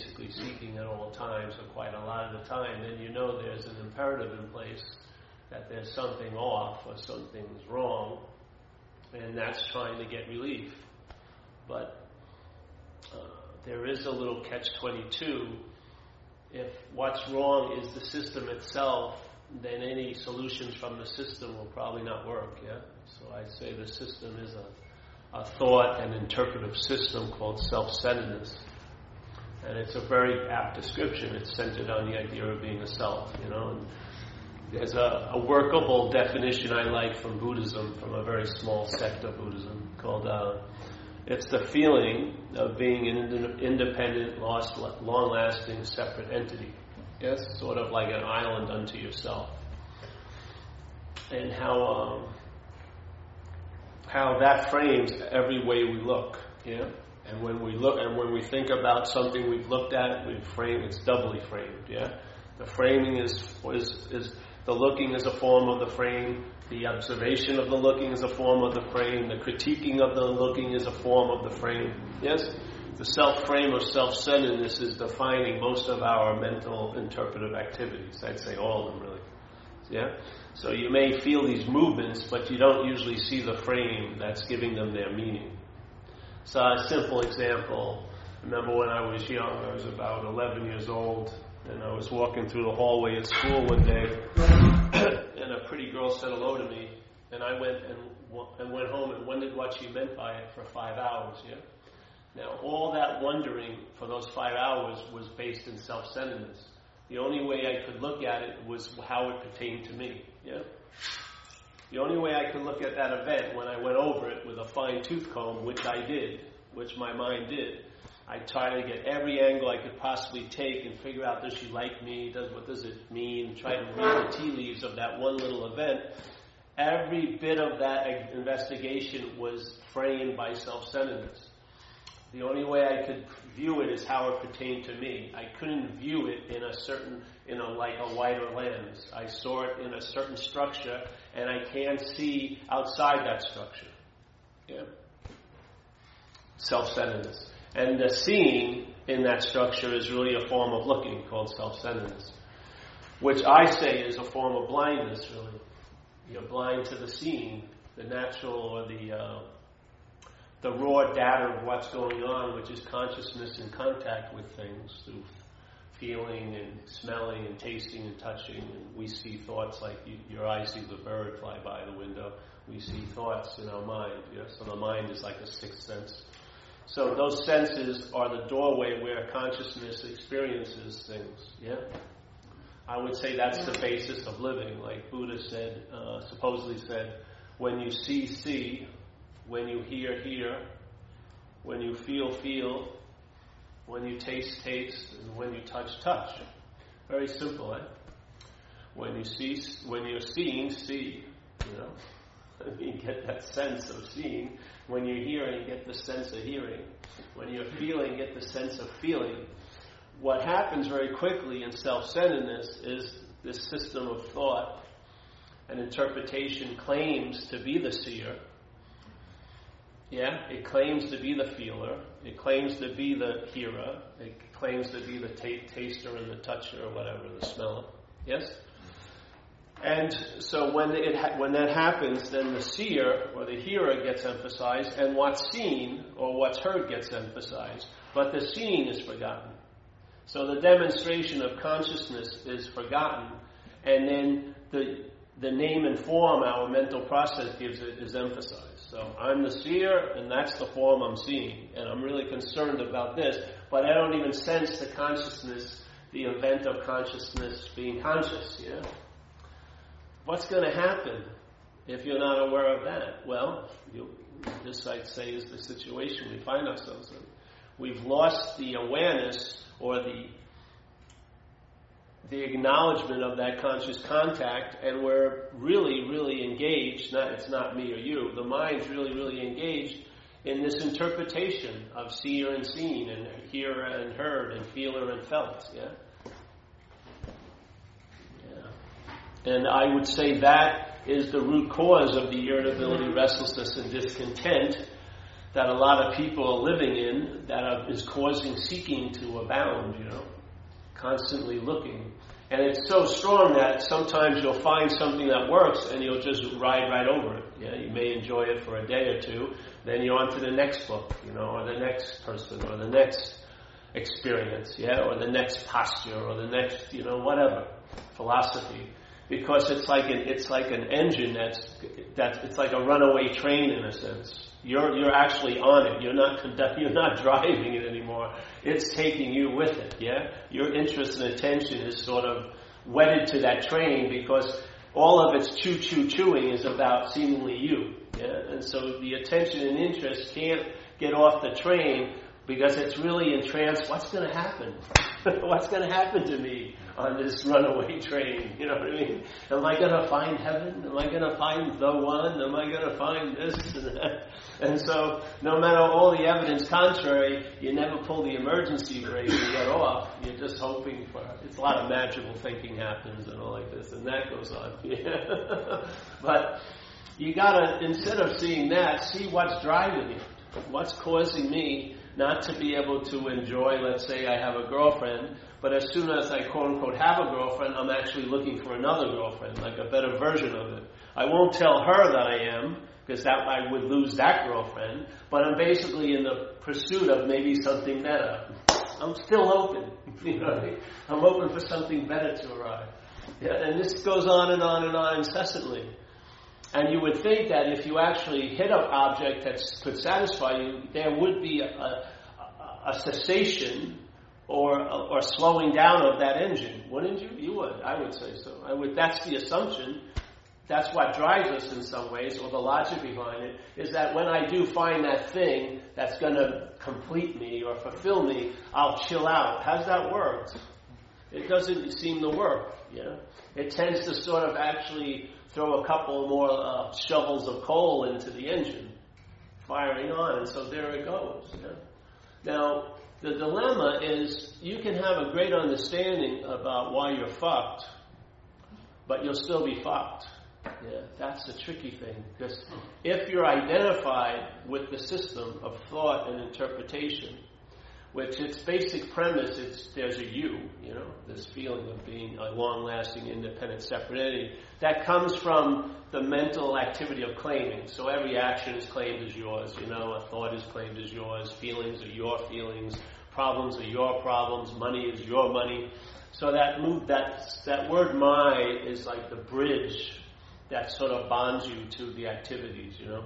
basically seeking at all times or quite a lot of the time, then you know there's an imperative in place that there's something off or something's wrong, and that's trying to get relief. But uh, there is a little catch 22. If what's wrong is the system itself, then any solutions from the system will probably not work. Yeah. So I'd say the system is a, a thought and interpretive system called self-centeredness, and it's a very apt description. It's centered on the idea of being a self. You know. And, there's a, a, workable definition I like from Buddhism, from a very small sect of Buddhism, called uh, it's the feeling of being an independent, lost, long-lasting, separate entity. Yes, sort of like an island unto yourself, and how um, how that frames every way we look. Yeah, and when we look and when we think about something we've looked at, we frame it's doubly framed. Yeah, the framing is is is the looking is a form of the frame. The observation of the looking is a form of the frame. The critiquing of the looking is a form of the frame. Yes? The self frame of self centeredness is defining most of our mental interpretive activities. I'd say all of them, really. Yeah? So you may feel these movements, but you don't usually see the frame that's giving them their meaning. So, a simple example remember when I was young, I was about 11 years old, and I was walking through the hallway at school one day, and a pretty girl said hello to me, and I went and, and went home and wondered what she meant by it for five hours. Yeah. Now, all that wondering for those five hours was based in self-centeredness. The only way I could look at it was how it pertained to me. Yeah. The only way I could look at that event when I went over it with a fine tooth comb, which I did, which my mind did, I tried to get every angle I could possibly take and figure out does she like me? Does what does it mean? Try to read the tea leaves of that one little event. Every bit of that investigation was framed by self-centeredness. The only way I could view it is how it pertained to me. I couldn't view it in a certain, in a like a wider lens. I saw it in a certain structure, and I can't see outside that structure. Yeah. Self-centeredness. And the seeing in that structure is really a form of looking called self centeredness, which I say is a form of blindness, really. You're blind to the seeing, the natural or the, uh, the raw data of what's going on, which is consciousness in contact with things through feeling and smelling and tasting and touching. And we see thoughts like you, your eyes see the bird fly by the window. We see thoughts in our mind. Yeah? So the mind is like a sixth sense. So those senses are the doorway where consciousness experiences things. Yeah? I would say that's the basis of living. Like Buddha said, uh, supposedly said, when you see, see, when you hear, hear, when you feel, feel, when you taste, taste, and when you touch, touch. Very simple, eh? When you see, when you're seeing, see. You know, you get that sense of seeing. When you're hearing, get the sense of hearing. When you're feeling, get the sense of feeling. What happens very quickly in self-centeredness is this system of thought and interpretation claims to be the seer. Yeah, it claims to be the feeler. It claims to be the hearer. It claims to be the t- taster and the toucher or whatever, the smeller. Yes? And so when, it ha- when that happens, then the seer or the hearer gets emphasized, and what's seen or what's heard gets emphasized. But the seeing is forgotten. So the demonstration of consciousness is forgotten, and then the, the name and form our mental process gives it is emphasized. So I'm the seer, and that's the form I'm seeing. And I'm really concerned about this, but I don't even sense the consciousness, the event of consciousness being conscious. Yeah? What's going to happen if you're not aware of that? Well, this I'd say is the situation we find ourselves in. We've lost the awareness or the the acknowledgement of that conscious contact, and we're really, really engaged. Not it's not me or you. The mind's really, really engaged in this interpretation of seer and seen, and hearer and heard, and feeler and felt. Yeah. And I would say that is the root cause of the irritability, mm-hmm. restlessness, and discontent that a lot of people are living in that is causing seeking to abound, you know, constantly looking. And it's so strong that sometimes you'll find something that works and you'll just ride right over it. Yeah, you may enjoy it for a day or two, then you're on to the next book, you know, or the next person, or the next experience, yeah, or the next posture, or the next, you know, whatever philosophy, because it's like an, it's like an engine that's that's it's like a runaway train in a sense. You're you're actually on it. You're not conduct, you're not driving it anymore. It's taking you with it. Yeah, your interest and attention is sort of wedded to that train because all of its choo choo chewing is about seemingly you. Yeah, and so the attention and interest can't get off the train because it's really entranced. What's going to happen? What's going to happen to me on this runaway train? You know what I mean? Am I going to find heaven? Am I going to find the one? Am I going to find this and that? And so, no matter all the evidence contrary, you never pull the emergency brake and get off. You're just hoping for. It's a lot of magical thinking happens and all like this, and that goes on. Yeah. but you gotta instead of seeing that, see what's driving you. What's causing me not to be able to enjoy, let's say I have a girlfriend, but as soon as I quote unquote have a girlfriend, I'm actually looking for another girlfriend, like a better version of it. I won't tell her that I am, because that I would lose that girlfriend, but I'm basically in the pursuit of maybe something better. I'm still open. You know I mean? I'm open for something better to arrive. Yeah, and this goes on and on and on incessantly. And you would think that if you actually hit an object that could satisfy you, there would be a, a, a cessation or, or slowing down of that engine. Wouldn't you? You would. I would say so. I would. That's the assumption. That's what drives us in some ways, or the logic behind it, is that when I do find that thing that's going to complete me or fulfill me, I'll chill out. How's that work? It doesn't seem to work. Yeah, it tends to sort of actually throw a couple more uh, shovels of coal into the engine, firing on, and so there it goes. Yeah? Now, the dilemma is you can have a great understanding about why you're fucked, but you'll still be fucked. Yeah, that's the tricky thing. Because if you're identified with the system of thought and interpretation, which its basic premise is there's a you, you know, this feeling of being a long lasting, independent, separate entity. That comes from the mental activity of claiming. So every action is claimed as yours, you know, a thought is claimed as yours, feelings are your feelings, problems are your problems, money is your money. So that move that that word my is like the bridge that sort of bonds you to the activities, you know.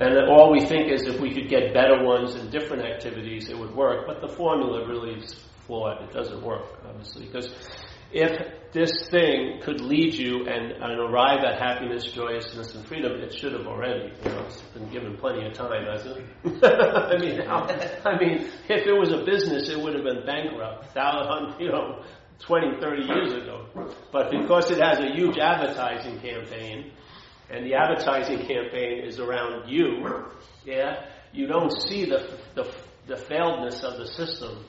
And all we think is if we could get better ones in different activities, it would work. But the formula really is flawed. It doesn't work, obviously. Because if this thing could lead you and, and arrive at happiness, joyousness, and freedom, it should have already. You know, it's been given plenty of time, hasn't it? I mean, how, I mean, if it was a business, it would have been bankrupt, thousand, you know, 20, 30 years ago. But because it has a huge advertising campaign, and the advertising campaign is around you, yeah, you don't see the, the, the failedness of the system,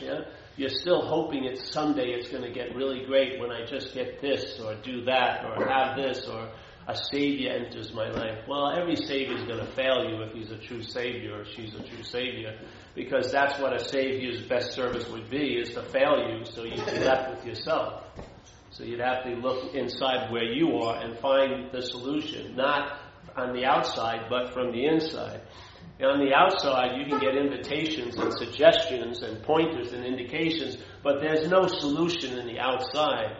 yeah. You're still hoping it's someday it's going to get really great when I just get this or do that or have this or a savior enters my life. Well, every savior is going to fail you if he's a true savior or she's a true savior, because that's what a savior's best service would be: is to fail you so you'd be left with yourself. So you'd have to look inside where you are and find the solution, not on the outside, but from the inside. And on the outside, you can get invitations and suggestions and pointers and indications, but there's no solution in the outside.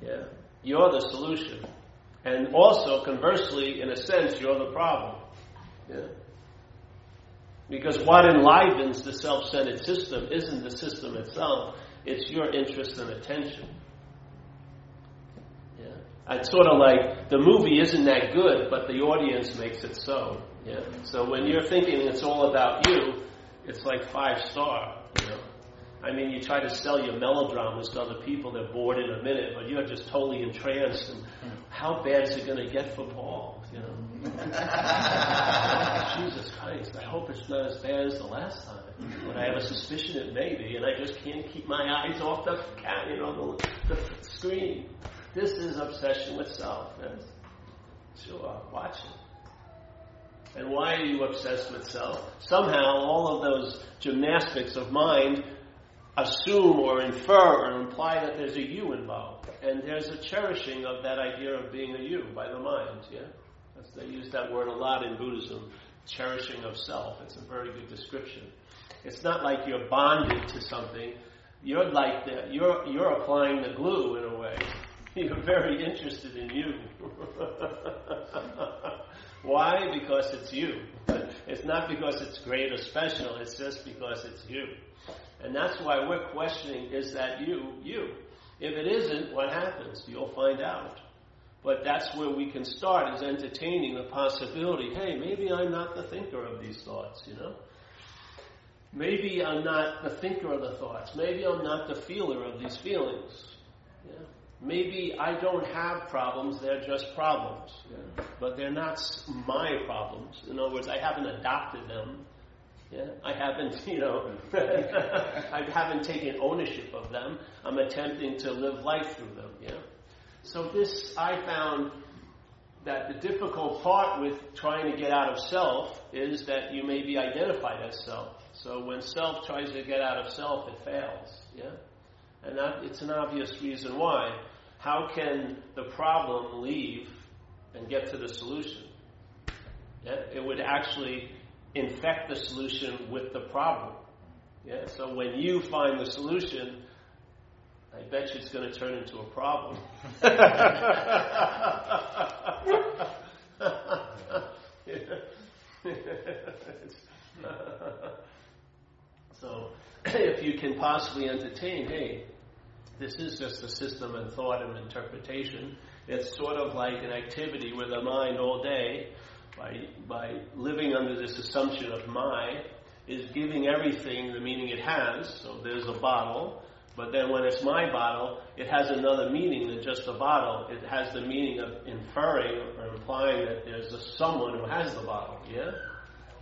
Yeah. You're the solution. And also, conversely, in a sense, you're the problem. Yeah. Because what enlivens the self centered system isn't the system itself, it's your interest and attention. It's sort of like the movie isn't that good, but the audience makes it so. Yeah. So when you're thinking it's all about you, it's like five star. You know. I mean, you try to sell your melodramas to other people, they're bored in a minute, but you're just totally entranced. And how bad is it going to get for Paul? You know. Jesus Christ! I hope it's not as bad as the last time. But I have a suspicion it may be, and I just can't keep my eyes off the, you know, the, the screen. This is obsession with self. Yes. Sure, uh, watch it. And why are you obsessed with self? Somehow, all of those gymnastics of mind assume or infer or imply that there's a you involved. And there's a cherishing of that idea of being a you by the mind, yeah? That's, they use that word a lot in Buddhism, cherishing of self. It's a very good description. It's not like you're bonded to something. You're like the, you're you're applying the glue in a way. You're very interested in you. Why? Because it's you. It's not because it's great or special. It's just because it's you. And that's why we're questioning: Is that you? You. If it isn't, what happens? You'll find out. But that's where we can start is entertaining the possibility, hey, maybe I'm not the thinker of these thoughts, you know? Maybe I'm not the thinker of the thoughts. Maybe I'm not the feeler of these feelings. Maybe I don't have problems, they're just problems. Yeah? But they're not my problems. In other words, I haven't adopted them. Yeah? I haven't, you know, I haven't taken ownership of them. I'm attempting to live life through them. Yeah? So this, I found that the difficult part with trying to get out of self is that you may be identified as self. So when self tries to get out of self, it fails. Yeah? And that, it's an obvious reason why. How can the problem leave and get to the solution? Yeah? It would actually infect the solution with the problem. Yeah? So when you find the solution, I bet you it's going to turn into a problem. So, if you can possibly entertain, hey, this is just a system and thought and interpretation. It's sort of like an activity with the mind all day by, by living under this assumption of my is giving everything the meaning it has. So there's a bottle, but then when it's my bottle, it has another meaning than just a bottle. It has the meaning of inferring or implying that there's a someone who has the bottle. Yeah?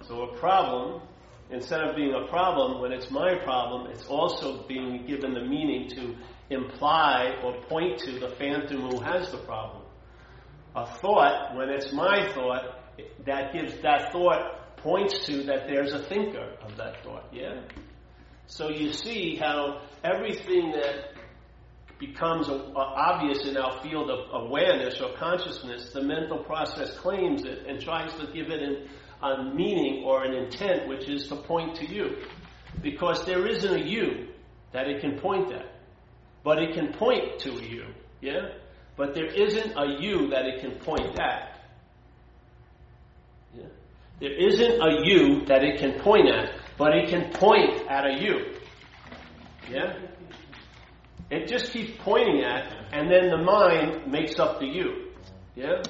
So a problem instead of being a problem, when it's my problem, it's also being given the meaning to imply or point to the phantom who has the problem. A thought, when it's my thought, that gives that thought points to that there's a thinker of that thought. Yeah? So you see how everything that becomes obvious in our field of awareness or consciousness, the mental process claims it and tries to give it an a meaning or an intent which is to point to you. Because there isn't a you that it can point at. But it can point to a you. Yeah? But there isn't a you that it can point at. Yeah? There isn't a you that it can point at, but it can point at a you. Yeah? It just keeps pointing at, and then the mind makes up the you. Yeah?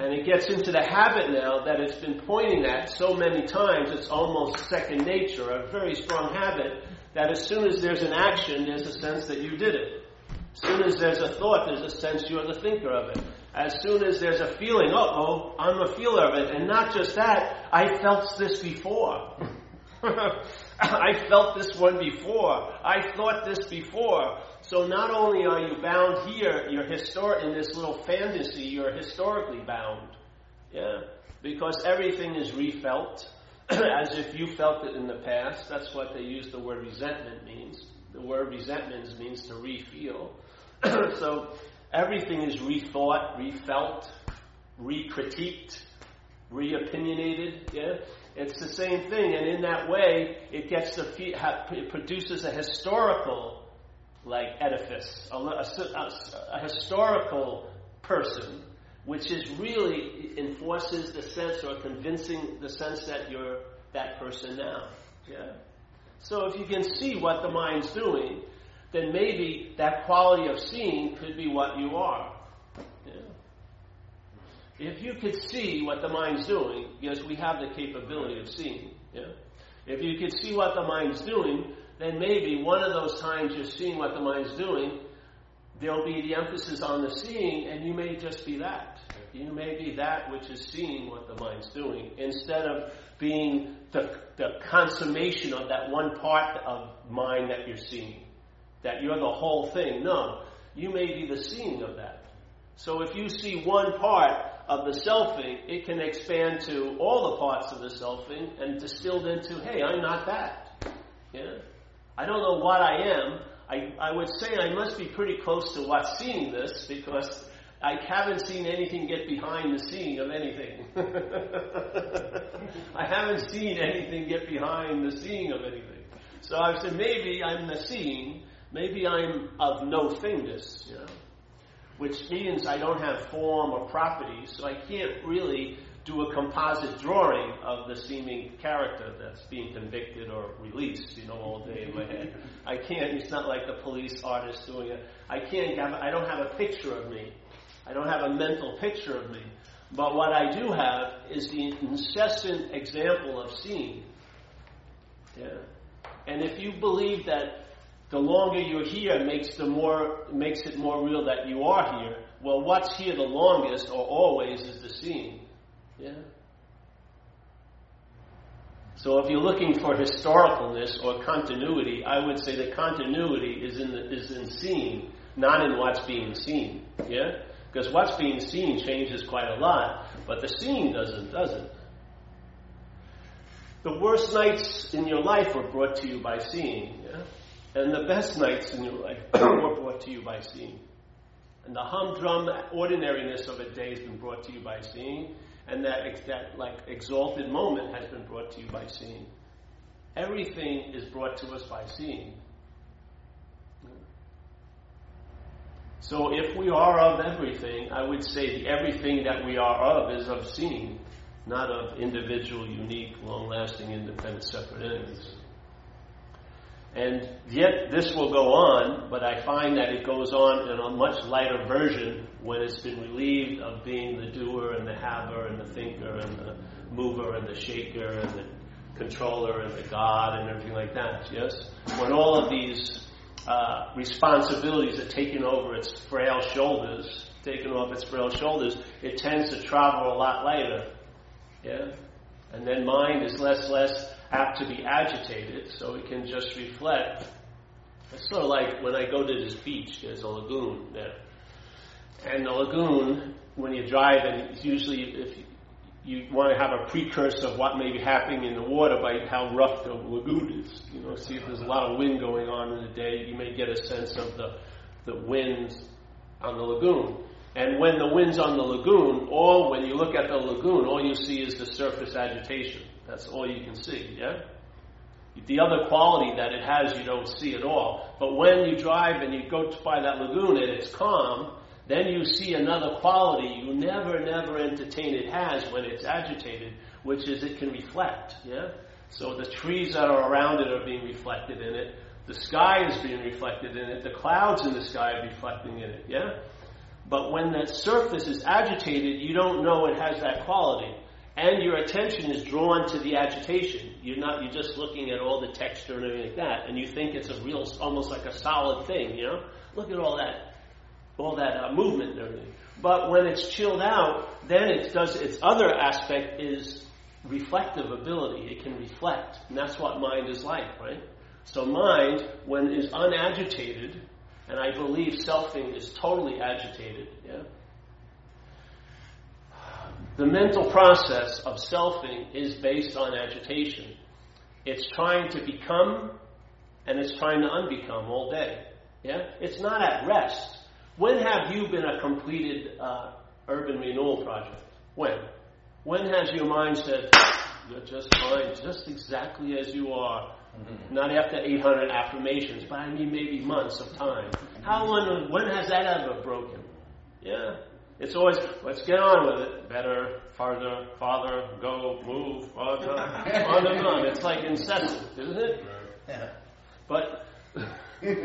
And it gets into the habit now that it's been pointing at so many times, it's almost second nature, a very strong habit, that as soon as there's an action, there's a sense that you did it. As soon as there's a thought, there's a sense you're the thinker of it. As soon as there's a feeling, oh, I'm a feeler of it. And not just that, I felt this before. I felt this one before. I thought this before. So not only are you bound here, you're histor- in this little fantasy, you're historically bound. Yeah? Because everything is refelt as if you felt it in the past. That's what they use the word resentment means. The word resentment means to refeel. so everything is rethought, refelt, re-critiqued, re-opinionated. Yeah? It's the same thing, and in that way, it gets to it produces a historical like edifice, a, a, a historical person, which is really enforces the sense or convincing the sense that you're that person now. Yeah. So if you can see what the mind's doing, then maybe that quality of seeing could be what you are. Yeah. If you could see what the mind's doing, because we have the capability of seeing. Yeah. If you could see what the mind's doing, then maybe one of those times you're seeing what the mind's doing, there'll be the emphasis on the seeing, and you may just be that. You may be that which is seeing what the mind's doing, instead of being the, the consummation of that one part of mind that you're seeing. That you're the whole thing. No, you may be the seeing of that. So if you see one part of the selfing, it can expand to all the parts of the selfing and distilled into, hey, I'm not that. Yeah? I don't know what I am. I, I would say I must be pretty close to what's seeing this because I haven't seen anything get behind the seeing of anything. I haven't seen anything get behind the seeing of anything. So I said, maybe I'm the seeing, maybe I'm of no thingness, you know which means I don't have form or properties, so I can't really do a composite drawing of the seeming character that's being convicted or released, you know, all day in my head. I can't, it's not like the police artist doing it. I can't have, I don't have a picture of me. I don't have a mental picture of me. But what I do have is the incessant example of seeing. Yeah. And if you believe that the longer you're here makes the more makes it more real that you are here. Well, what's here the longest or always is the seeing. Yeah. So if you're looking for historicalness or continuity, I would say the continuity is in the, is in seeing, not in what's being seen. Yeah? Because what's being seen changes quite a lot, but the seeing doesn't, does it? The worst nights in your life were brought to you by seeing. Yeah? And the best nights in your life were brought to you by seeing. And the humdrum ordinariness of a day has been brought to you by seeing. And that, that like exalted moment has been brought to you by seeing. Everything is brought to us by seeing. So if we are of everything, I would say the everything that we are of is of seeing, not of individual, unique, long lasting, independent, separate entities. And yet this will go on, but I find that it goes on in a much lighter version when it's been relieved of being the doer and the haver and the thinker and the mover and the shaker and the controller and the God and everything like that. Yes? When all of these uh, responsibilities are taken over its frail shoulders, taken off its frail shoulders, it tends to travel a lot lighter. Yeah? And then mind is less, less apt to be agitated, so it can just reflect. It's sort of like when I go to this beach, there's a lagoon there. And the lagoon, when you drive, and it's usually if you, you want to have a precursor of what may be happening in the water by how rough the lagoon is. You know, see if there's a lot of wind going on in the day, you may get a sense of the, the wind on the lagoon. And when the wind's on the lagoon, or when you look at the lagoon, all you see is the surface agitation. That's all you can see, yeah? The other quality that it has, you don't see at all. But when you drive and you go by that lagoon and it's calm, then you see another quality you never, never entertain it has when it's agitated, which is it can reflect, yeah? So the trees that are around it are being reflected in it. The sky is being reflected in it. The clouds in the sky are reflecting in it, yeah? But when that surface is agitated, you don't know it has that quality and your attention is drawn to the agitation. You're not, you're just looking at all the texture and everything like that, and you think it's a real, almost like a solid thing, you know? Look at all that, all that uh, movement and everything. But when it's chilled out, then it does, its other aspect is reflective ability. It can reflect, and that's what mind is like, right? So mind, when is unagitated, and I believe selfing is totally agitated, yeah? The mental process of selfing is based on agitation. It's trying to become and it's trying to unbecome all day. Yeah? It's not at rest. When have you been a completed uh, urban renewal project? When? When has your mind said, you're just fine, just exactly as you are? Mm-hmm. Not after 800 affirmations, but I mean maybe months of time. How long, when has that ever broken? Yeah? It's always, let's get on with it. Better, farther, farther, go, move, farther, on and on. It's like incessant, isn't it? Yeah. But,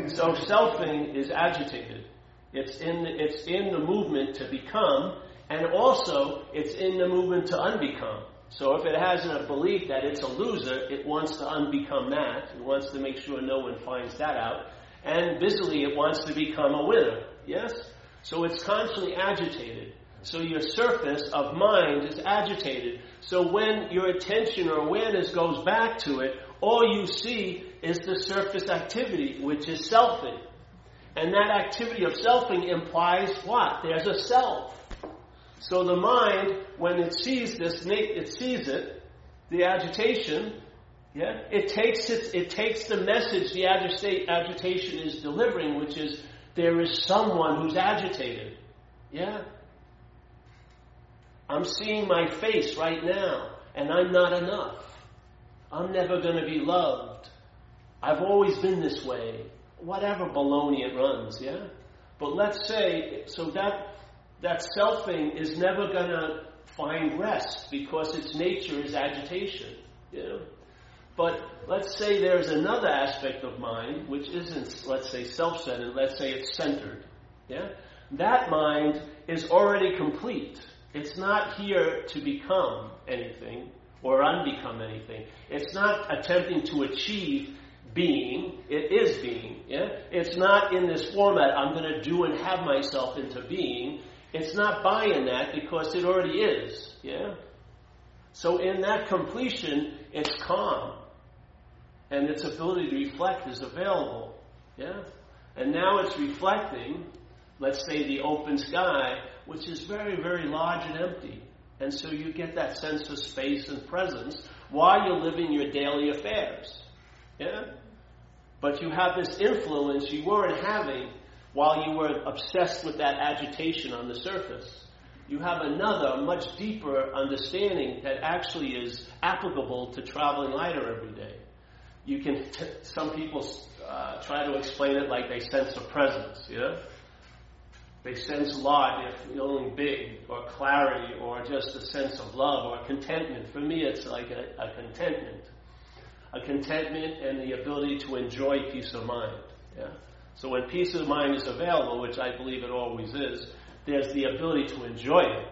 so selfing is agitated. It's in, the, it's in the movement to become, and also it's in the movement to unbecome. So if it has a belief that it's a loser, it wants to unbecome that. It wants to make sure no one finds that out. And busily, it wants to become a winner. Yes? So it's constantly agitated. So your surface of mind is agitated. So when your attention or awareness goes back to it, all you see is the surface activity, which is selfing. And that activity of selfing implies what? There's a self. So the mind, when it sees this, it sees it, the agitation, yeah, it takes it, it takes the message the agitation is delivering, which is there is someone who's agitated. Yeah. I'm seeing my face right now, and I'm not enough. I'm never going to be loved. I've always been this way. Whatever baloney it runs, yeah? But let's say, so that, that selfing is never going to find rest because its nature is agitation, you know? But let's say there's another aspect of mind which isn't, let's say, self centered, let's say it's centered. Yeah? That mind is already complete. It's not here to become anything or unbecome anything. It's not attempting to achieve being. It is being. Yeah? It's not in this format, I'm going to do and have myself into being. It's not buying that because it already is. Yeah? So in that completion, it's calm and its ability to reflect is available. Yeah? And now it's reflecting, let's say, the open sky, which is very, very large and empty. And so you get that sense of space and presence while you're living your daily affairs. Yeah? But you have this influence you weren't having while you were obsessed with that agitation on the surface. You have another, much deeper understanding that actually is applicable to traveling lighter every day you can, t- some people uh, try to explain it like they sense a presence, you know? They sense light, if feeling big, or clarity, or just a sense of love, or contentment. For me, it's like a, a contentment. A contentment and the ability to enjoy peace of mind. Yeah? So when peace of mind is available, which I believe it always is, there's the ability to enjoy it.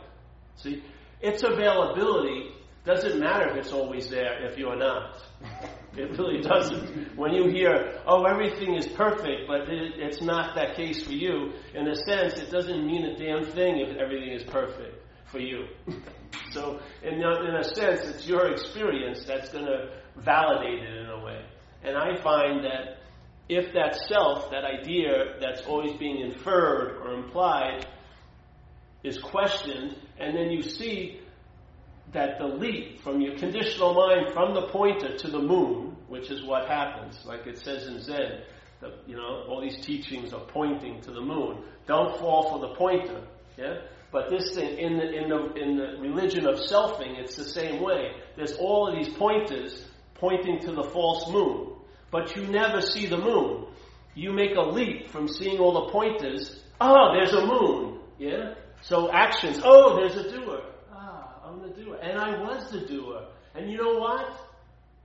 See, its availability doesn't matter if it's always there if you're not. It really doesn't. When you hear, oh, everything is perfect, but it, it's not that case for you, in a sense, it doesn't mean a damn thing if everything is perfect for you. so, in, in a sense, it's your experience that's going to validate it in a way. And I find that if that self, that idea that's always being inferred or implied, is questioned, and then you see that the leap from your conditional mind from the pointer to the moon, which is what happens, like it says in Zen, you know, all these teachings are pointing to the moon. Don't fall for the pointer, yeah? But this thing, in the, in the, in the religion of selfing, it's the same way. There's all of these pointers pointing to the false moon. But you never see the moon. You make a leap from seeing all the pointers. Oh, there's a moon. Yeah? So actions. Oh, there's a doer. Ah, I'm the doer. And I was the doer. And you know what?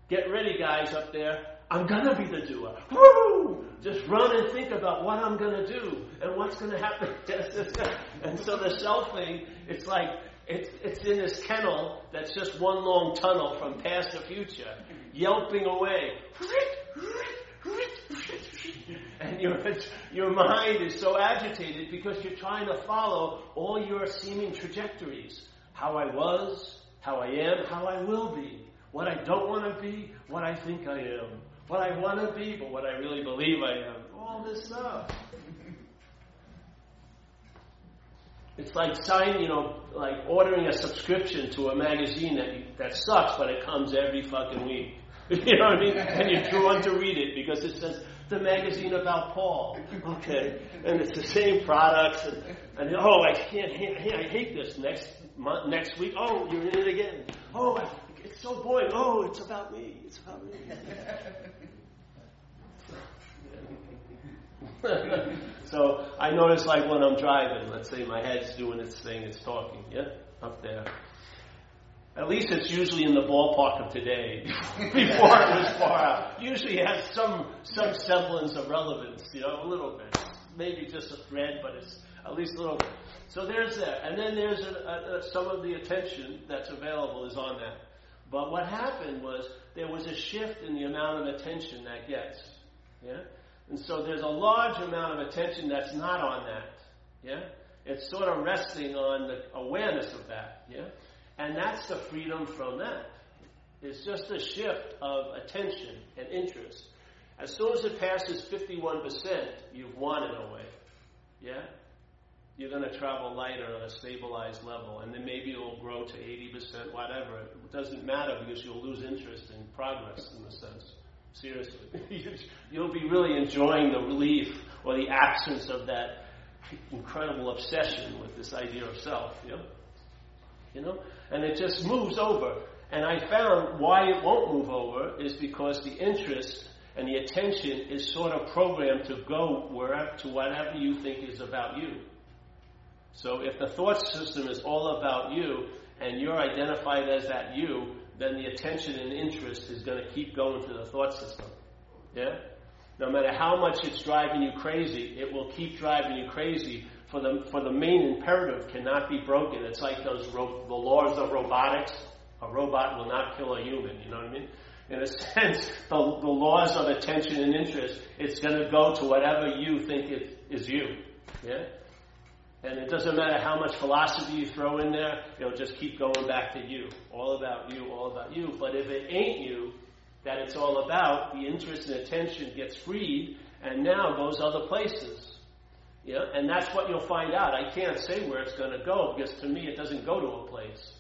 Get ready, guys up there. I'm gonna be the doer. Woo! Just run and think about what I'm gonna do and what's gonna happen. and so the selfing, it's like it's, it's in this kennel that's just one long tunnel from past to future, yelping away. and your, your mind is so agitated because you're trying to follow all your seeming trajectories how I was, how I am, how I will be, what I don't want to be, what I think I am, what I want to be, but what I really believe I am. All this stuff. It's like signing, you know, like ordering a subscription to a magazine that that sucks, but it comes every fucking week. you know what I mean? And you're drawn to read it because it says the magazine about Paul. Okay, and it's the same products, and, and oh, I can't, I hate this. Next month, next week, oh, you're in it again. Oh, it's so boring. Oh, it's about me. It's about me. so I notice, like when I'm driving, let's say my head's doing its thing, it's talking, yeah, up there. At least it's usually in the ballpark of today, before it was far out. Usually it has some some semblance of relevance, you know, a little bit. Maybe just a thread, but it's at least a little bit. So there's that. And then there's a, a, a, some of the attention that's available is on that. But what happened was there was a shift in the amount of attention that gets. Yeah? And so there's a large amount of attention that's not on that. Yeah? It's sort of resting on the awareness of that. Yeah? And that's the freedom from that. It's just a shift of attention and interest. As soon as it passes 51%, you've won in a way. Yeah? you're going to travel lighter on a stabilized level, and then maybe it will grow to 80%, whatever. It doesn't matter because you'll lose interest in progress in a sense. Seriously. you'll be really enjoying the relief or the absence of that incredible obsession with this idea of self. Know? You know? And it just moves over. And I found why it won't move over is because the interest and the attention is sort of programmed to go wherever to whatever you think is about you. So if the thought system is all about you and you're identified as that you, then the attention and interest is going to keep going to the thought system. Yeah? No matter how much it's driving you crazy, it will keep driving you crazy. For the, for the main imperative cannot be broken. It's like those ro- the laws of robotics. A robot will not kill a human. You know what I mean? In a sense, the, the laws of attention and interest, it's going to go to whatever you think it is you. Yeah? And it doesn't matter how much philosophy you throw in there, it'll just keep going back to you. All about you, all about you. But if it ain't you, that it's all about, the interest and attention gets freed and now goes other places. Yeah? And that's what you'll find out. I can't say where it's going to go because to me it doesn't go to a place.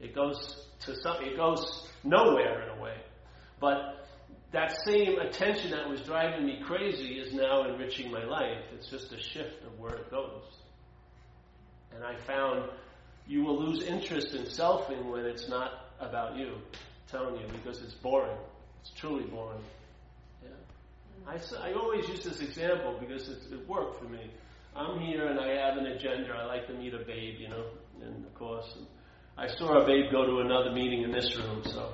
It goes to something, it goes nowhere in a way. But that same attention that was driving me crazy is now enriching my life. It's just a shift of where it goes. And I found you will lose interest in selfing when it's not about you. I'm telling you, because it's boring. It's truly boring. Yeah. I, I always use this example because it, it worked for me. I'm here and I have an agenda. I like to meet a babe, you know, and of course, I saw a babe go to another meeting in this room, so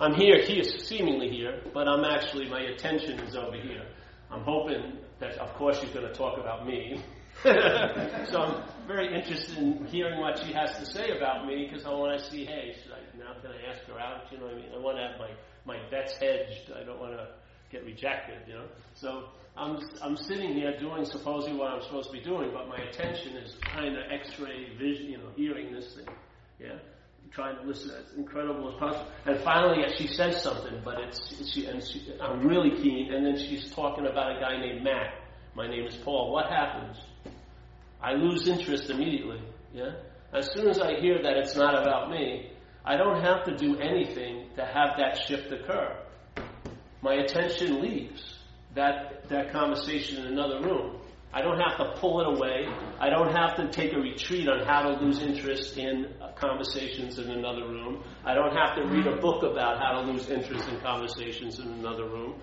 I'm here. He is seemingly here, but I'm actually my attention is over here. I'm hoping that, of course, she's going to talk about me. so I'm very interested in hearing what she has to say about me because I want to see, hey, should I, now can I ask her out? You know what I mean? I want to have my, my bets hedged. I don't want to get rejected, you know? So I'm, I'm sitting here doing supposedly what I'm supposed to be doing, but my attention is kind of x-ray vision, you know, hearing this thing. Yeah? trying to listen as incredible as possible. And finally, she says something, but it's she, and she, I'm really keen. And then she's talking about a guy named Matt. My name is Paul. What happens? I lose interest immediately. Yeah. As soon as I hear that it's not about me, I don't have to do anything to have that shift occur. My attention leaves that that conversation in another room. I don't have to pull it away. I don't have to take a retreat on how to lose interest in uh, conversations in another room. I don't have to read a book about how to lose interest in conversations in another room.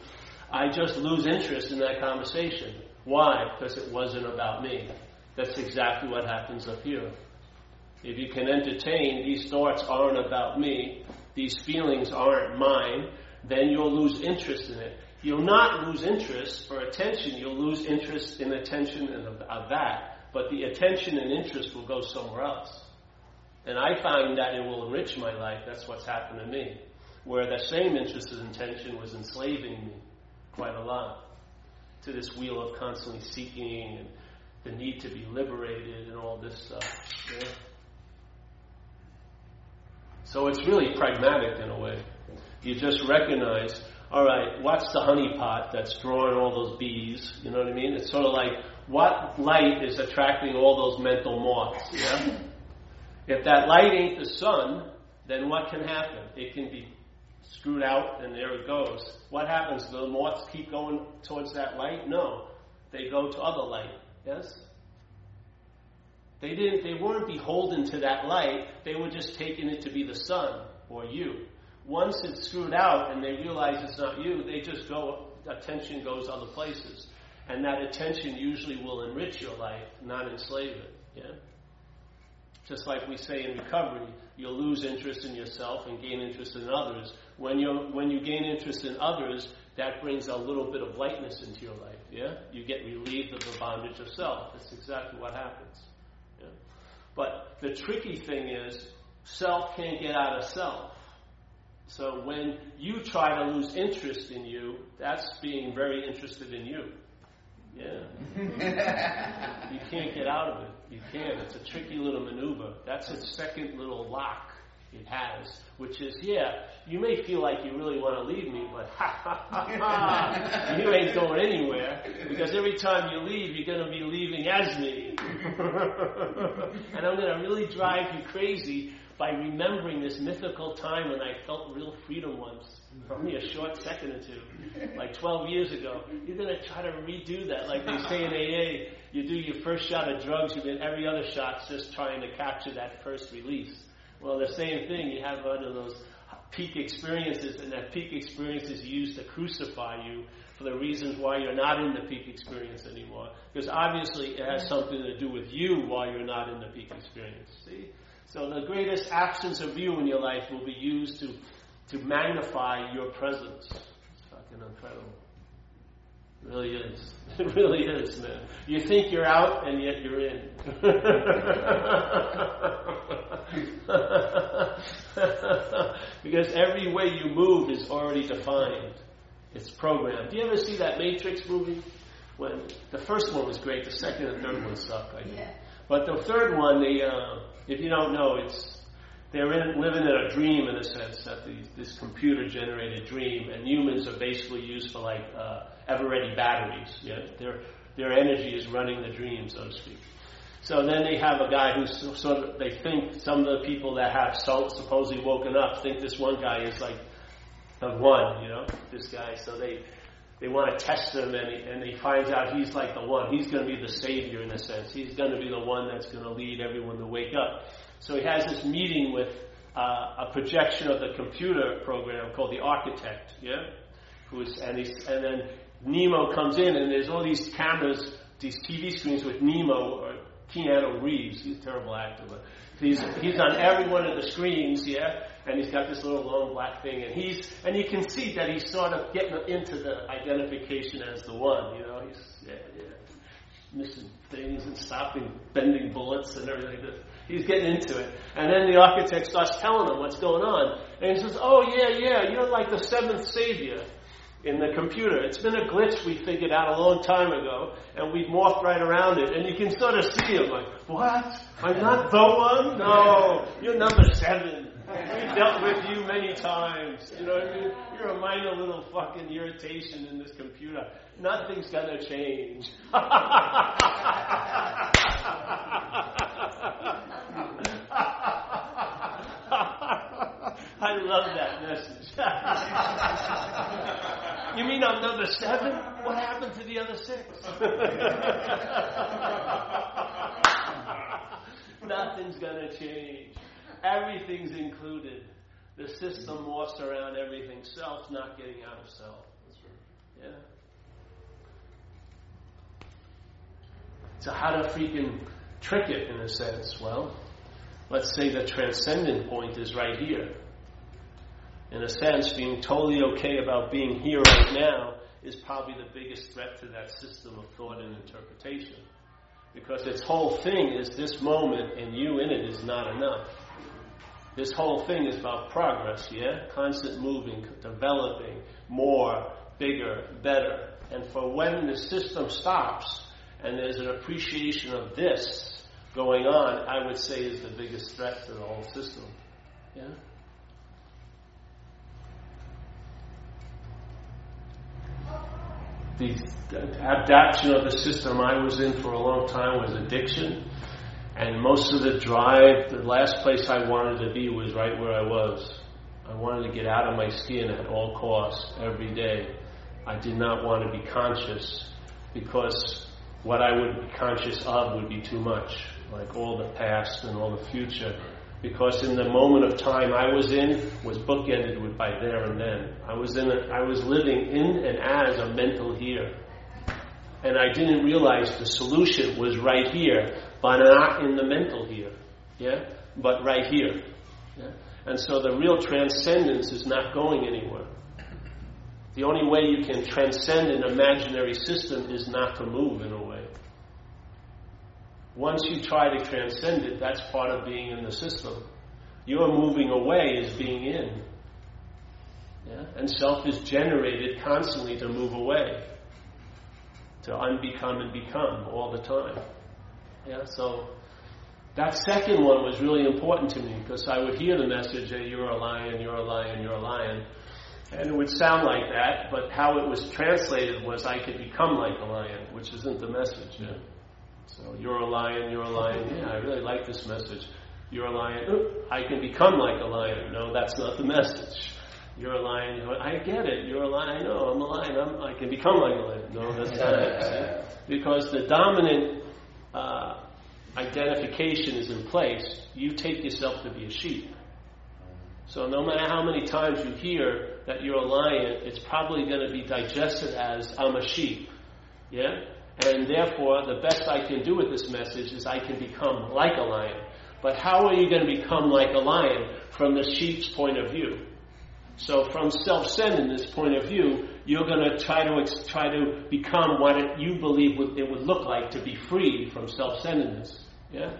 I just lose interest in that conversation. Why? Because it wasn't about me. That's exactly what happens up here. If you can entertain these thoughts aren't about me, these feelings aren't mine, then you'll lose interest in it. You'll not lose interest for attention, you'll lose interest in attention and of, of that, but the attention and interest will go somewhere else. And I find that it will enrich my life. That's what's happened to me. Where that same interest and intention was enslaving me quite a lot to this wheel of constantly seeking and the need to be liberated and all this stuff. Yeah? So it's really pragmatic in a way. You just recognize, all right, what's the honeypot that's drawing all those bees? You know what I mean? It's sort of like what light is attracting all those mental moths? Yeah. If that light ain't the sun, then what can happen? It can be screwed out and there it goes. What happens? The moths keep going towards that light? No. They go to other light. Yes? They didn't they weren't beholden to that light, they were just taking it to be the sun or you. Once it's screwed out and they realize it's not you, they just go attention goes other places. And that attention usually will enrich your life, not enslave it. Yeah? Just like we say in recovery, you'll lose interest in yourself and gain interest in others. When you when you gain interest in others, that brings a little bit of lightness into your life. Yeah, you get relieved of the bondage of self. That's exactly what happens. Yeah? But the tricky thing is, self can't get out of self. So when you try to lose interest in you, that's being very interested in you. Yeah. you can't get out of it. You can't. It's a tricky little maneuver. That's its second little lock. it has, which is, yeah, you may feel like you really want to leave me, but ha ha ha ha, you ain't going anywhere because every time you leave, you're going to be leaving as me. and I'm going to really drive you crazy by remembering this mythical time when I felt real freedom once. for Only a short second or two, like 12 years ago. You're going to try to redo that, like they say in AA. You do your first shot of drugs, and then every other shot's just trying to capture that first release. Well, the same thing, you have one of those peak experiences, and that peak experience is used to crucify you for the reasons why you're not in the peak experience anymore. Because obviously it has something to do with you why you're not in the peak experience. See? So the greatest absence of you in your life will be used to, to magnify your presence. It's fucking incredible. It really is. It really is, man. You think you're out and yet you're in. because every way you move is already defined. It's programmed. Do you ever see that Matrix movie? When the first one was great, the second and third one sucked. I think. Yeah. But the third one, they, uh, if you don't know, it's they're in, living in a dream in a sense that the, this computer generated dream, and humans are basically used for like uh, ever ready batteries. Yeah, their their energy is running the dream, so to speak. So then they have a guy who's sort of, they think some of the people that have supposedly woken up think this one guy is like the one, you know, this guy. So they, they want to test him and he, and he finds out he's like the one. He's going to be the savior in a sense. He's going to be the one that's going to lead everyone to wake up. So he has this meeting with uh, a projection of the computer program called the architect, yeah? Who's, and, he's, and then Neo comes in and there's all these cameras, these TV screens with Neo or Keanu Reeves. He's a terrible actor, but he's he's on every one of the screens, yeah. And he's got this little long black thing, and he's and you can see that he's sort of getting into the identification as the one, you know. He's yeah, yeah, missing things and stopping, bending bullets and everything. He's getting into it, and then the architect starts telling him what's going on, and he says, "Oh yeah, yeah, you're like the seventh savior." in the computer. It's been a glitch we figured out a long time ago, and we've morphed right around it. And you can sort of see him like, what? I'm not the one? No, you're number seven. We've dealt with you many times. You know what I mean? You're a minor little fucking irritation in this computer. Nothing's gonna change. I love that message. you mean I'm number seven? What happened to the other six? Nothing's to change. Everything's included. The system mm-hmm. morphs around everything. Self's not getting out of self. Yeah. So how to freaking trick it in a sense? Well, let's say the transcendent point is right here in a sense, being totally okay about being here right now is probably the biggest threat to that system of thought and interpretation. Because its whole thing is this moment and you in it is not enough. This whole thing is about progress, yeah? Constant moving, developing, more, bigger, better. And for when the system stops and there's an appreciation of this going on, I would say is the biggest threat to the whole system. Yeah? the adaptation of the system I was in for a long time was addiction. And most of the drive, the last place I wanted to be was right where I was. I wanted to get out of my skin at all costs every day. I did not want to be conscious because what I would be conscious of would be too much, like all the past and all the future because in the moment of time I was in was bookended with by there and then. I was in a, I was living in and as a mental here. And I didn't realize the solution was right here, but not in the mental here. Yeah? But right here. Yeah? And so the real transcendence is not going anywhere. The only way you can transcend an imaginary system is not to move in a way. Once you try to transcend it, that's part of being in the system. Your moving away is being in. Yeah? And self is generated constantly to move away, to unbecome and become all the time. Yeah, so That second one was really important to me because I would hear the message, hey, you're a lion, you're a lion, you're a lion. And it would sound like that, but how it was translated was I could become like a lion, which isn't the message. Yeah? So you're a lion, you're a lion. Yeah, I really like this message. You're a lion. I can become like a lion. No, that's not the message. You're a lion. I get it. You're a lion. I know. I'm a lion. I'm, i can become like a lion. No, that's not it. Because the dominant uh, identification is in place. You take yourself to be a sheep. So no matter how many times you hear that you're a lion, it's probably going to be digested as I'm a sheep. Yeah? And therefore, the best I can do with this message is I can become like a lion. But how are you going to become like a lion from the sheep's point of view? So, from self-centeredness point of view, you're going to try to try to become what it, you believe would, it would look like to be free from self-centeredness. Yeah,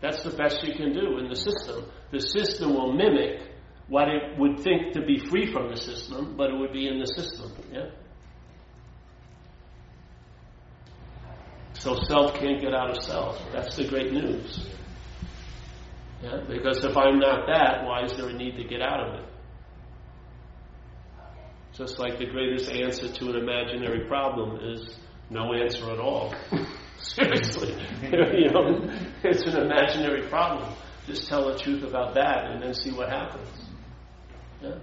that's the best you can do in the system. The system will mimic what it would think to be free from the system, but it would be in the system. Yeah. So self can't get out of self. That's the great news. Yeah? Because if I'm not that, why is there a need to get out of it? Just like the greatest answer to an imaginary problem is no answer at all. Seriously. you know, it's an imaginary problem. Just tell the truth about that and then see what happens. Yeah?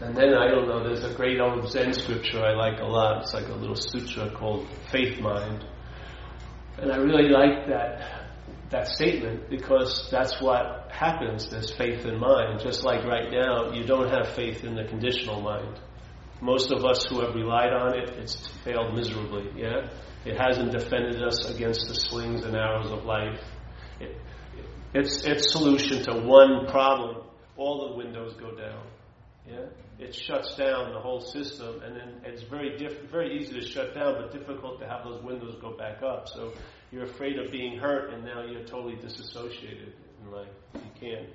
And then I don't know, there's a great old Zen scripture I like a lot. It's like a little sutra called Faith Mind. And I really like that that statement because that's what happens. There's faith in mind. Just like right now, you don't have faith in the conditional mind. Most of us who have relied on it, it's failed miserably. Yeah, it hasn't defended us against the slings and arrows of life. It, its its solution to one problem, all the windows go down. Yeah, it shuts down the whole system, and then it's very diff- very easy to shut down, but difficult to have those windows go back up. So you're afraid of being hurt, and now you're totally disassociated and like You can't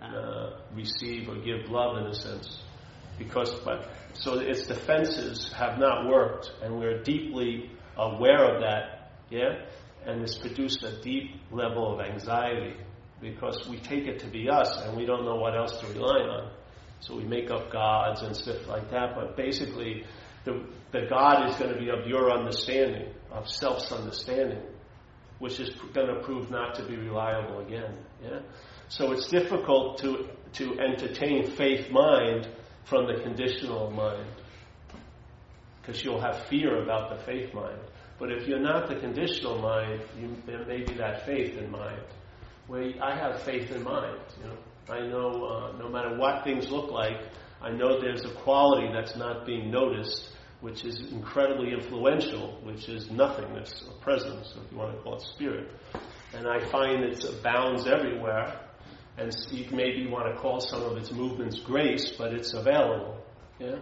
uh, receive or give love in a sense, because but so its defenses have not worked, and we're deeply aware of that. Yeah, and it's produced a deep level of anxiety because we take it to be us, and we don't know what else to rely on. So we make up gods and stuff like that, but basically, the, the God is going to be of your understanding, of self's understanding, which is going to prove not to be reliable again. Yeah? So it's difficult to, to entertain faith mind from the conditional mind, because you'll have fear about the faith mind. But if you're not the conditional mind, you, there may be that faith in mind. Where I have faith in mind, you know. I know uh, no matter what things look like, I know there's a quality that's not being noticed, which is incredibly influential, which is nothingness or presence, if you want to call it spirit. And I find it abounds everywhere, and you maybe want to call some of its movements grace, but it's available. Yeah?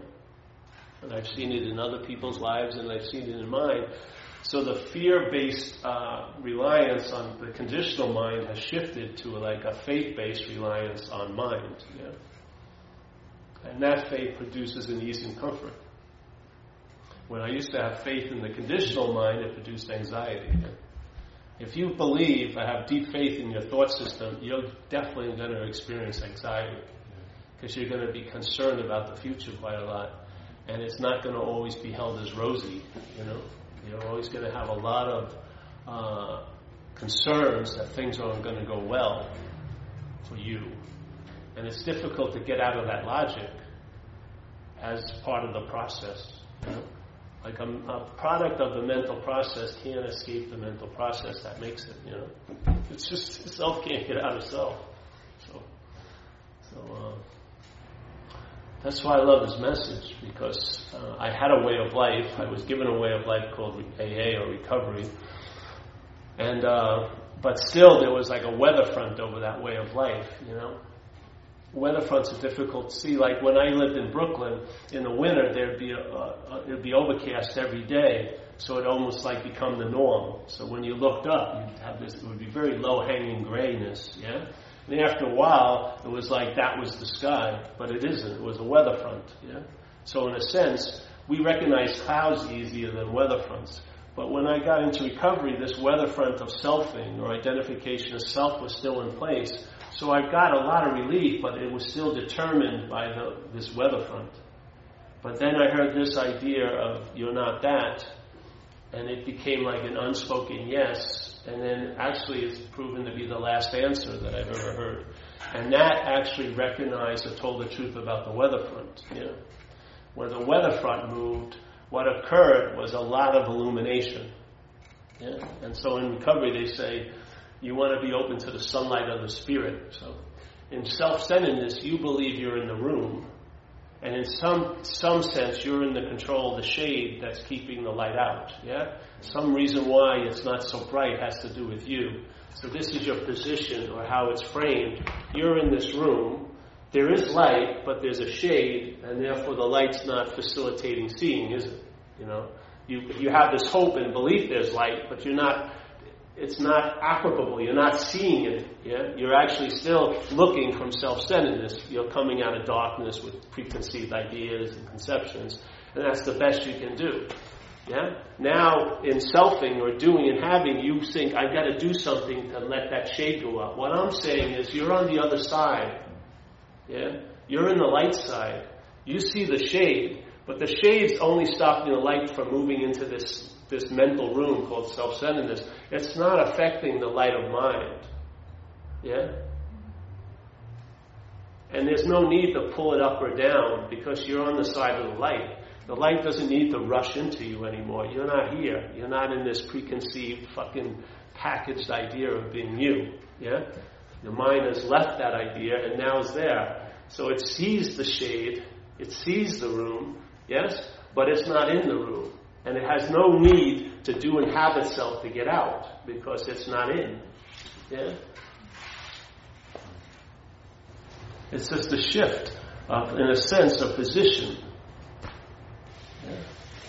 And I've seen it in other people's lives, and I've seen it in mine. So the fear-based uh, reliance on the conditional mind has shifted to like a faith-based reliance on mind. Yeah? And that faith produces an ease and comfort. When I used to have faith in the conditional mind, it produced anxiety. Yeah? If you believe, I have deep faith in your thought system, you're definitely going to experience anxiety because you're going to be concerned about the future quite a lot, and it's not going to always be held as rosy, you know. You're always going to have a lot of uh, concerns that things aren't going to go well for you. And it's difficult to get out of that logic as part of the process. Like a, a, product of the mental process can't escape the mental process that makes it. You know, it's just self can't get out of self. So, so uh, that's why I love his message because uh, I had a way of life. I was given a way of life called AA or recovery, and uh, but still there was like a weather front over that way of life. You know, weather fronts are difficult to see. Like when I lived in Brooklyn in the winter, there'd be a, it'd be overcast every day, so it almost like become the norm. So when you looked up, you'd have this. It would be very low hanging grayness. Yeah. And after a while, it was like that was the sky, but it isn't. It was a weather front. Yeah? So in a sense, we recognize clouds easier than weather fronts. But when I got into recovery, this weather front of selfing or identification of self was still in place. So I got a lot of relief, but it was still determined by the, this weather front. But then I heard this idea of you're not that, and it became like an unspoken yes, and then actually it's proven to be the last answer that I've ever heard. And that actually recognized or told the truth about the weather front. You know? Where the weather front moved, what occurred was a lot of illumination. Yeah? And so in recovery, they say you want to be open to the sunlight of the spirit. So in self-centeredness, you believe you're in the room, and in some some sense, you're in the control of the shade that's keeping the light out. Yeah. Some reason why it's not so bright has to do with you. So this is your position or how it's framed. You're in this room. There is light, but there's a shade, and therefore the light's not facilitating seeing, is it? You know, you you have this hope and belief there's light, but you're not. It's not applicable. You're not seeing it. Yeah, you're actually still looking from self-centeredness. You're coming out of darkness with preconceived ideas and conceptions, and that's the best you can do. Yeah? Now, in selfing or doing and having, you think, I've got to do something to let that shade go up. What I'm saying is, you're on the other side. Yeah? You're in the light side. You see the shade, but the shade's only stopping the light from moving into this, this mental room called self centeredness. It's not affecting the light of mind. Yeah? And there's no need to pull it up or down because you're on the side of the light. The light doesn't need to rush into you anymore. You're not here. You're not in this preconceived, fucking packaged idea of being you. Yeah? Your mind has left that idea and now is there. So it sees the shade, it sees the room, yes, but it's not in the room. And it has no need to do and have itself to get out because it's not in. Yeah? It's just a shift of, in a sense, of position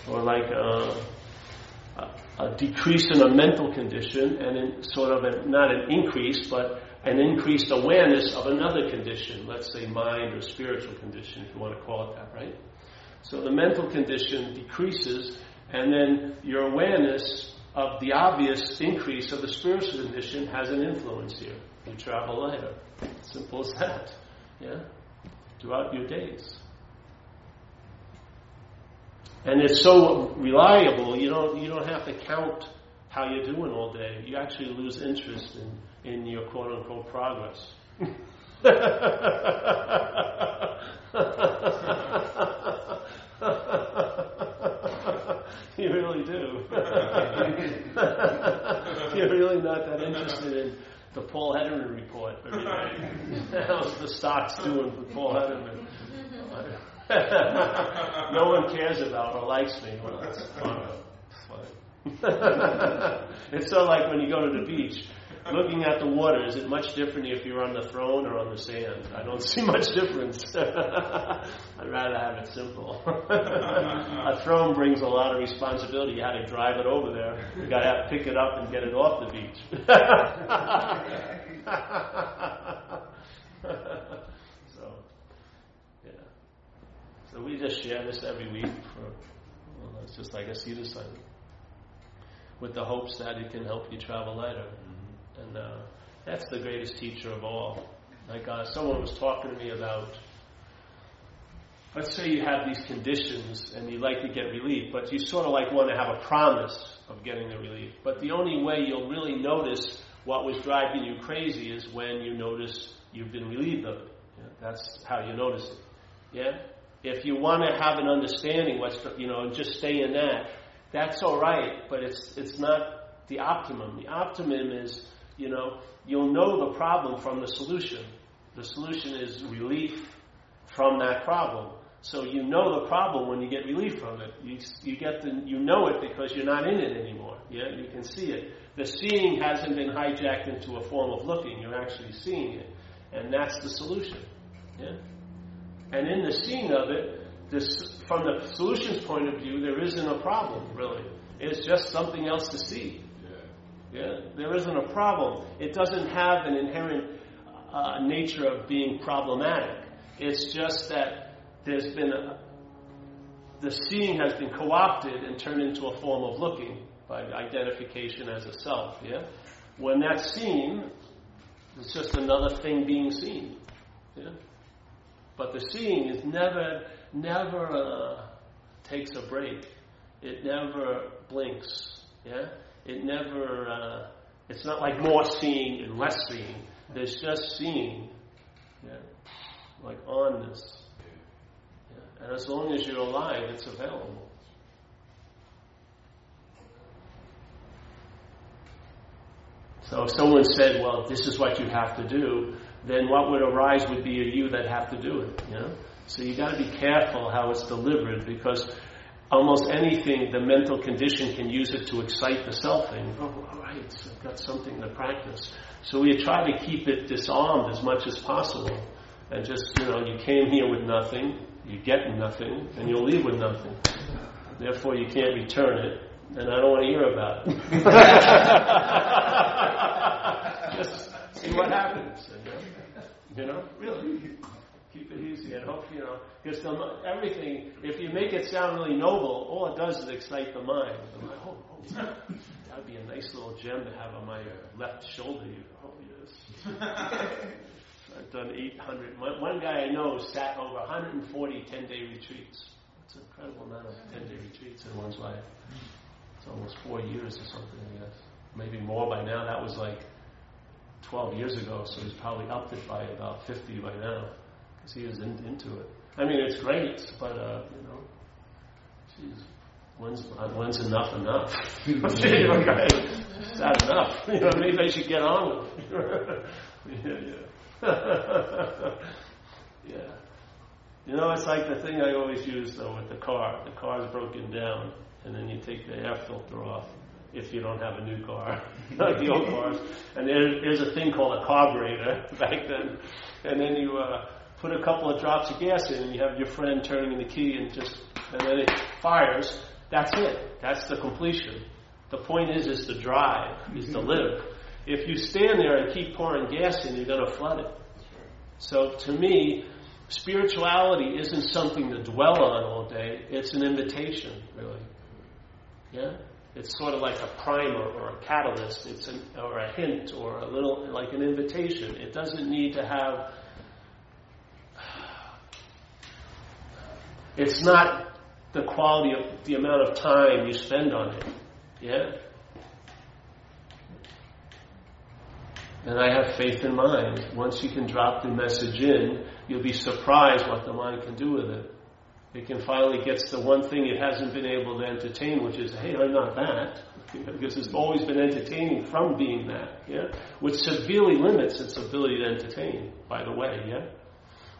or like a, a, decrease in a mental condition and in sort of a, not an increase, but an increased awareness of another condition, let's say mind or spiritual condition, if you want to call it that, right? So the mental condition decreases, and then your awareness of the obvious increase of the spiritual condition has an influence here. You travel lighter. Simple as that. Yeah? Throughout your days. And it's so reliable, you don't, you don't have to count how you're doing all day. You actually lose interest in, in your quote unquote progress. you really do. You're really not that interested in the Paul Hedderman report every day. How's the stocks doing for Paul Hedderman? no one cares about or likes me. Well, that's fine. it's so like when you go to the beach, looking at the water, is it much different if you're on the throne or on the sand? I don't see much difference. I'd rather have it simple. a throne brings a lot of responsibility. You had to drive it over there. You got to pick it up and get it off the beach. So we just share this every week for, well, it's just like a seed assignment with the hopes that it can help you travel lighter. Mm-hmm. And uh, that's the greatest teacher of all. Like uh, someone was talking to me about, let's say you have these conditions and you like to get relief, but you sort of like want to have a promise of getting the relief. But the only way you'll really notice what was driving you crazy is when you notice you've been relieved of it. Yeah, that's how you notice it. Yeah? If you want to have an understanding, what's you know, just stay in that, that's all right. But it's it's not the optimum. The optimum is, you know, you'll know the problem from the solution. The solution is relief from that problem. So you know the problem when you get relief from it. You, you get the, you know it because you're not in it anymore. Yeah, you can see it. The seeing hasn't been hijacked into a form of looking. You're actually seeing it, and that's the solution. Yeah. And in the seeing of it, this, from the solutions point of view, there isn't a problem, really. It's just something else to see. Yeah. yeah? There isn't a problem. It doesn't have an inherent uh, nature of being problematic. It's just that there's been a, the seeing has been co opted and turned into a form of looking. by identification as a self. Yeah, when that's seen, it's just another thing being seen. Yeah, but the seeing is never, never uh, takes a break. It never blinks. Yeah, it never. Uh, it's not like more seeing and less seeing. There's just seeing. Yeah, like onness. Yeah. And as long as you're alive, it's available. So if someone said, well, this is what you have to do, then what would arise would be a you that have to do it, you know? So you gotta be careful how it's delivered because almost anything, the mental condition can use it to excite the selfing. Oh, all right, so I've got something to practice. So we try to keep it disarmed as much as possible. And just, you know, you came here with nothing, you get nothing, and you'll leave with nothing. Therefore, you can't return it, and I don't want to hear about it. just see what happens. You know, really? Keep it easy and hope you know because everything if you make it sound really noble all it does is excite the mind. Like, oh, oh, oh. that'd be a nice little gem to have on my left shoulder oh yes. I've done 800 one guy I know sat over 140 10-day retreats. It's an incredible amount of 10-day retreats in one's life. It's almost four years or something I guess. Maybe more by now. That was like 12 years ago, so he's probably upped it by about 50 by now, because he is in, into it. I mean, it's great, but, uh, you know, geez, when's, when's enough enough? Is that enough? You know, maybe I should get on with it. yeah, yeah. yeah. You know, it's like the thing I always use, though, with the car. The car's broken down, and then you take the air filter off if you don't have a new car, like the old cars. And there, there's a thing called a carburetor back then. And then you uh, put a couple of drops of gas in, and you have your friend turning the key, and just and then it fires. That's it. That's the completion. The point is, is to drive, is to live. If you stand there and keep pouring gas in, you're going to flood it. So to me, spirituality isn't something to dwell on all day. It's an invitation, really. Yeah? It's sort of like a primer or a catalyst. It's an, or a hint or a little like an invitation. It doesn't need to have. It's not the quality of the amount of time you spend on it. Yeah. And I have faith in mind. Once you can drop the message in, you'll be surprised what the mind can do with it it can finally get the one thing it hasn't been able to entertain, which is, hey, I'm not that. because it's always been entertaining from being that, yeah? Which severely limits its ability to entertain, by the way, yeah?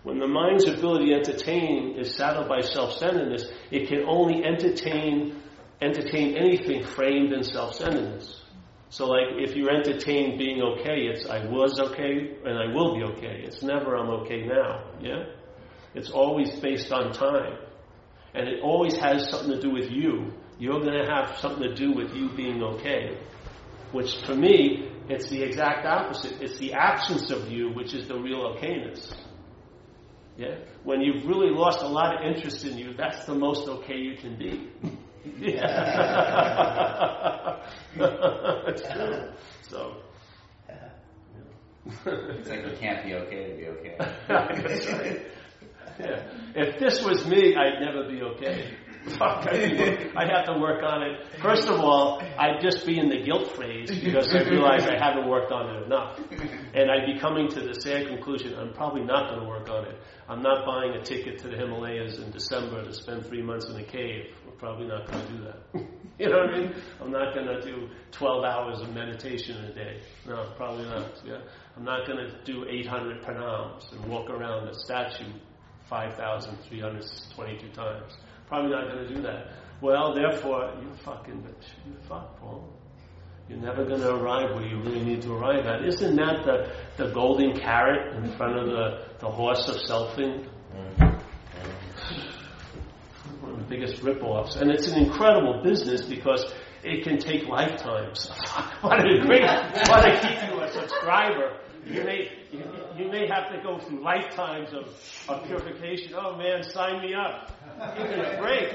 When the mind's ability to entertain is saddled by self-centeredness, it can only entertain entertain anything framed in self-centeredness. So like if you entertain being okay, it's I was okay and I will be okay. It's never I'm okay now, yeah? It's always based on time. And it always has something to do with you. You're going to have something to do with you being okay. Which for me, it's the exact opposite. It's the absence of you which is the real okayness. Yeah? When you've really lost a lot of interest in you, that's the most okay you can be. yeah. it's true. So. it's like you can't be okay to be okay. that's right If this was me, I'd never be okay. I'd have to work on it. First of all, I'd just be in the guilt phase because I realize I haven't worked on it enough. And I'd be coming to the sad conclusion I'm probably not going to work on it. I'm not buying a ticket to the Himalayas in December to spend three months in a cave. We're probably not going to do that. you know what I mean? I'm not going to do 12 hours of meditation a day. No, probably not. Yeah? I'm not going to do 800 pranams and walk around a statue 5,322 times. Probably not going to do that. Well, therefore, you're fucking bitch. You fuck, Paul. You're never going to arrive where you really need to arrive at. Isn't that the, the golden carrot in front of the, the horse of selfing? One of the biggest rip-offs. And it's an incredible business because it can take lifetimes. what a great, what to keep you a subscriber. You may, you, may have to go through lifetimes of, of purification. Oh man, sign me up. Give me a break.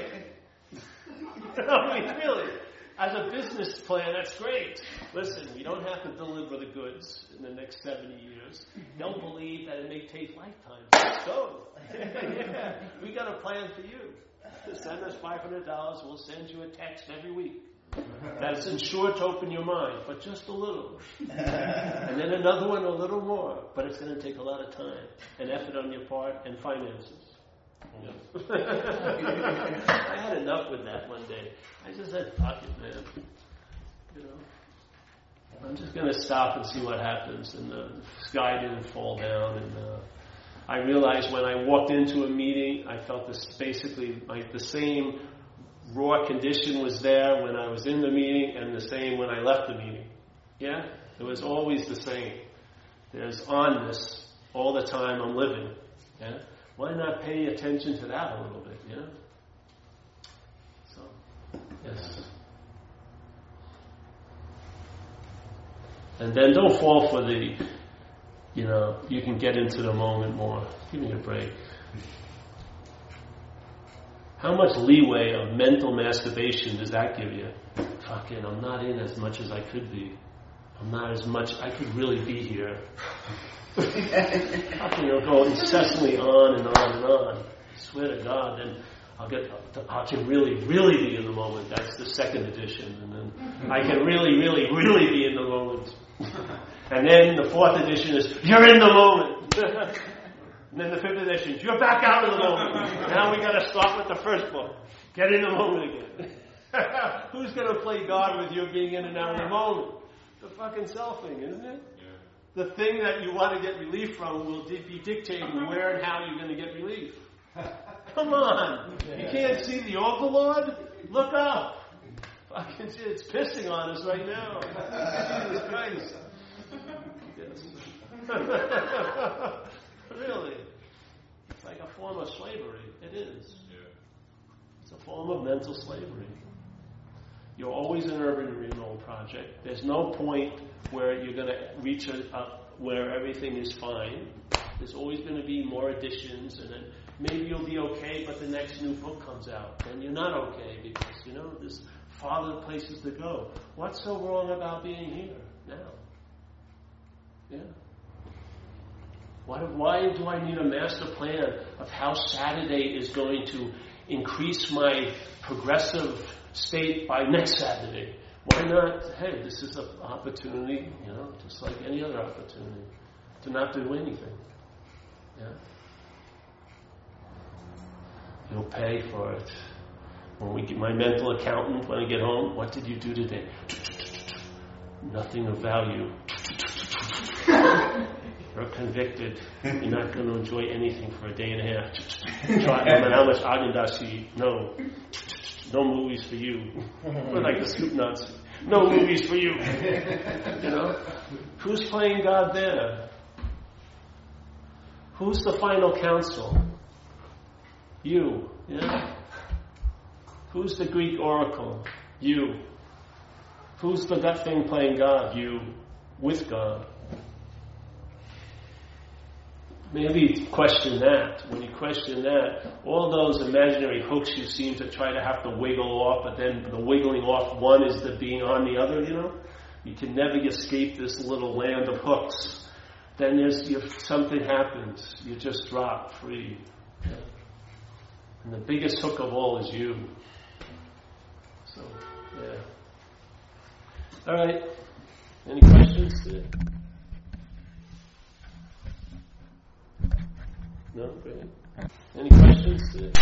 I mean, really. as a business plan, that's great. Listen, you don't have to deliver the goods in the next 70 years. Don't believe that it may take lifetimes. Let's go. yeah, we got a plan for you. Send us $500. We'll send you a text every week. That's insured to open your mind, but just a little. and then another one, a little more. But it's going to take a lot of time and effort on your part and finances. I had enough with that one day. I just said, fuck it, man. You know, I'm just going to stop and see what happens. And the sky didn't fall down. And uh, I realized when I walked into a meeting, I felt this basically like the same raw condition was there when I was in the meeting and the same when I left the meeting. Yeah? It was always the same. There's onness all the time I'm living. Yeah? Why not pay attention to that a little bit, yeah? So, yes. And then don't fall for the, you know, you can get into the moment more. Give me a break. How much leeway of mental masturbation does that give you? Fucking, I'm not in as much as I could be. I'm not as much, I could really be here. Fucking, it'll go incessantly on and on and on. I swear to God, then I'll get, I can really, really be in the moment. That's the second edition. And then I can really, really, really be in the moment. And then the fourth edition is, you're in the moment. And then the fifth edition, you're back out of the moment. now we got to start with the first book. Get in the moment again. Who's going to play God with you being in and out of the moment? The fucking self thing, isn't it? Yeah. The thing that you want to get relief from will be dictating where and how you're going to get relief. Come on. You can't see the overlord? Look up. Fucking shit, it's pissing on us right now. Jesus Christ. Yes. Really? It's like a form of slavery. It is. Yeah. It's a form of mental slavery. You're always an urban renewal project. There's no point where you're going to reach a, a, where everything is fine. There's always going to be more additions, and then maybe you'll be okay, but the next new book comes out, and you're not okay because you know there's farther places to go. What's so wrong about being here now? Yeah. Why, why do I need a master plan of how Saturday is going to increase my progressive state by next Saturday? Why not, hey, this is an opportunity, you know, just like any other opportunity, to not do anything. Yeah? You'll pay for it. When we get my mental accountant, when I get home, what did you do today? Nothing of value. You're convicted. You're not going to enjoy anything for a day and a half. Try, no matter how much. No. No movies for you. We're like the soup Nazi. No movies for you. You know? Who's playing God there? Who's the final counsel? You. Yeah? Who's the Greek oracle? You. Who's the that thing playing God? You. With God. Maybe question that. When you question that, all those imaginary hooks you seem to try to have to wiggle off, but then the wiggling off one is the being on the other, you know? You can never escape this little land of hooks. Then there's if something happens, you just drop free. And the biggest hook of all is you. So, yeah. All right. Any questions? No? Great. Any questions?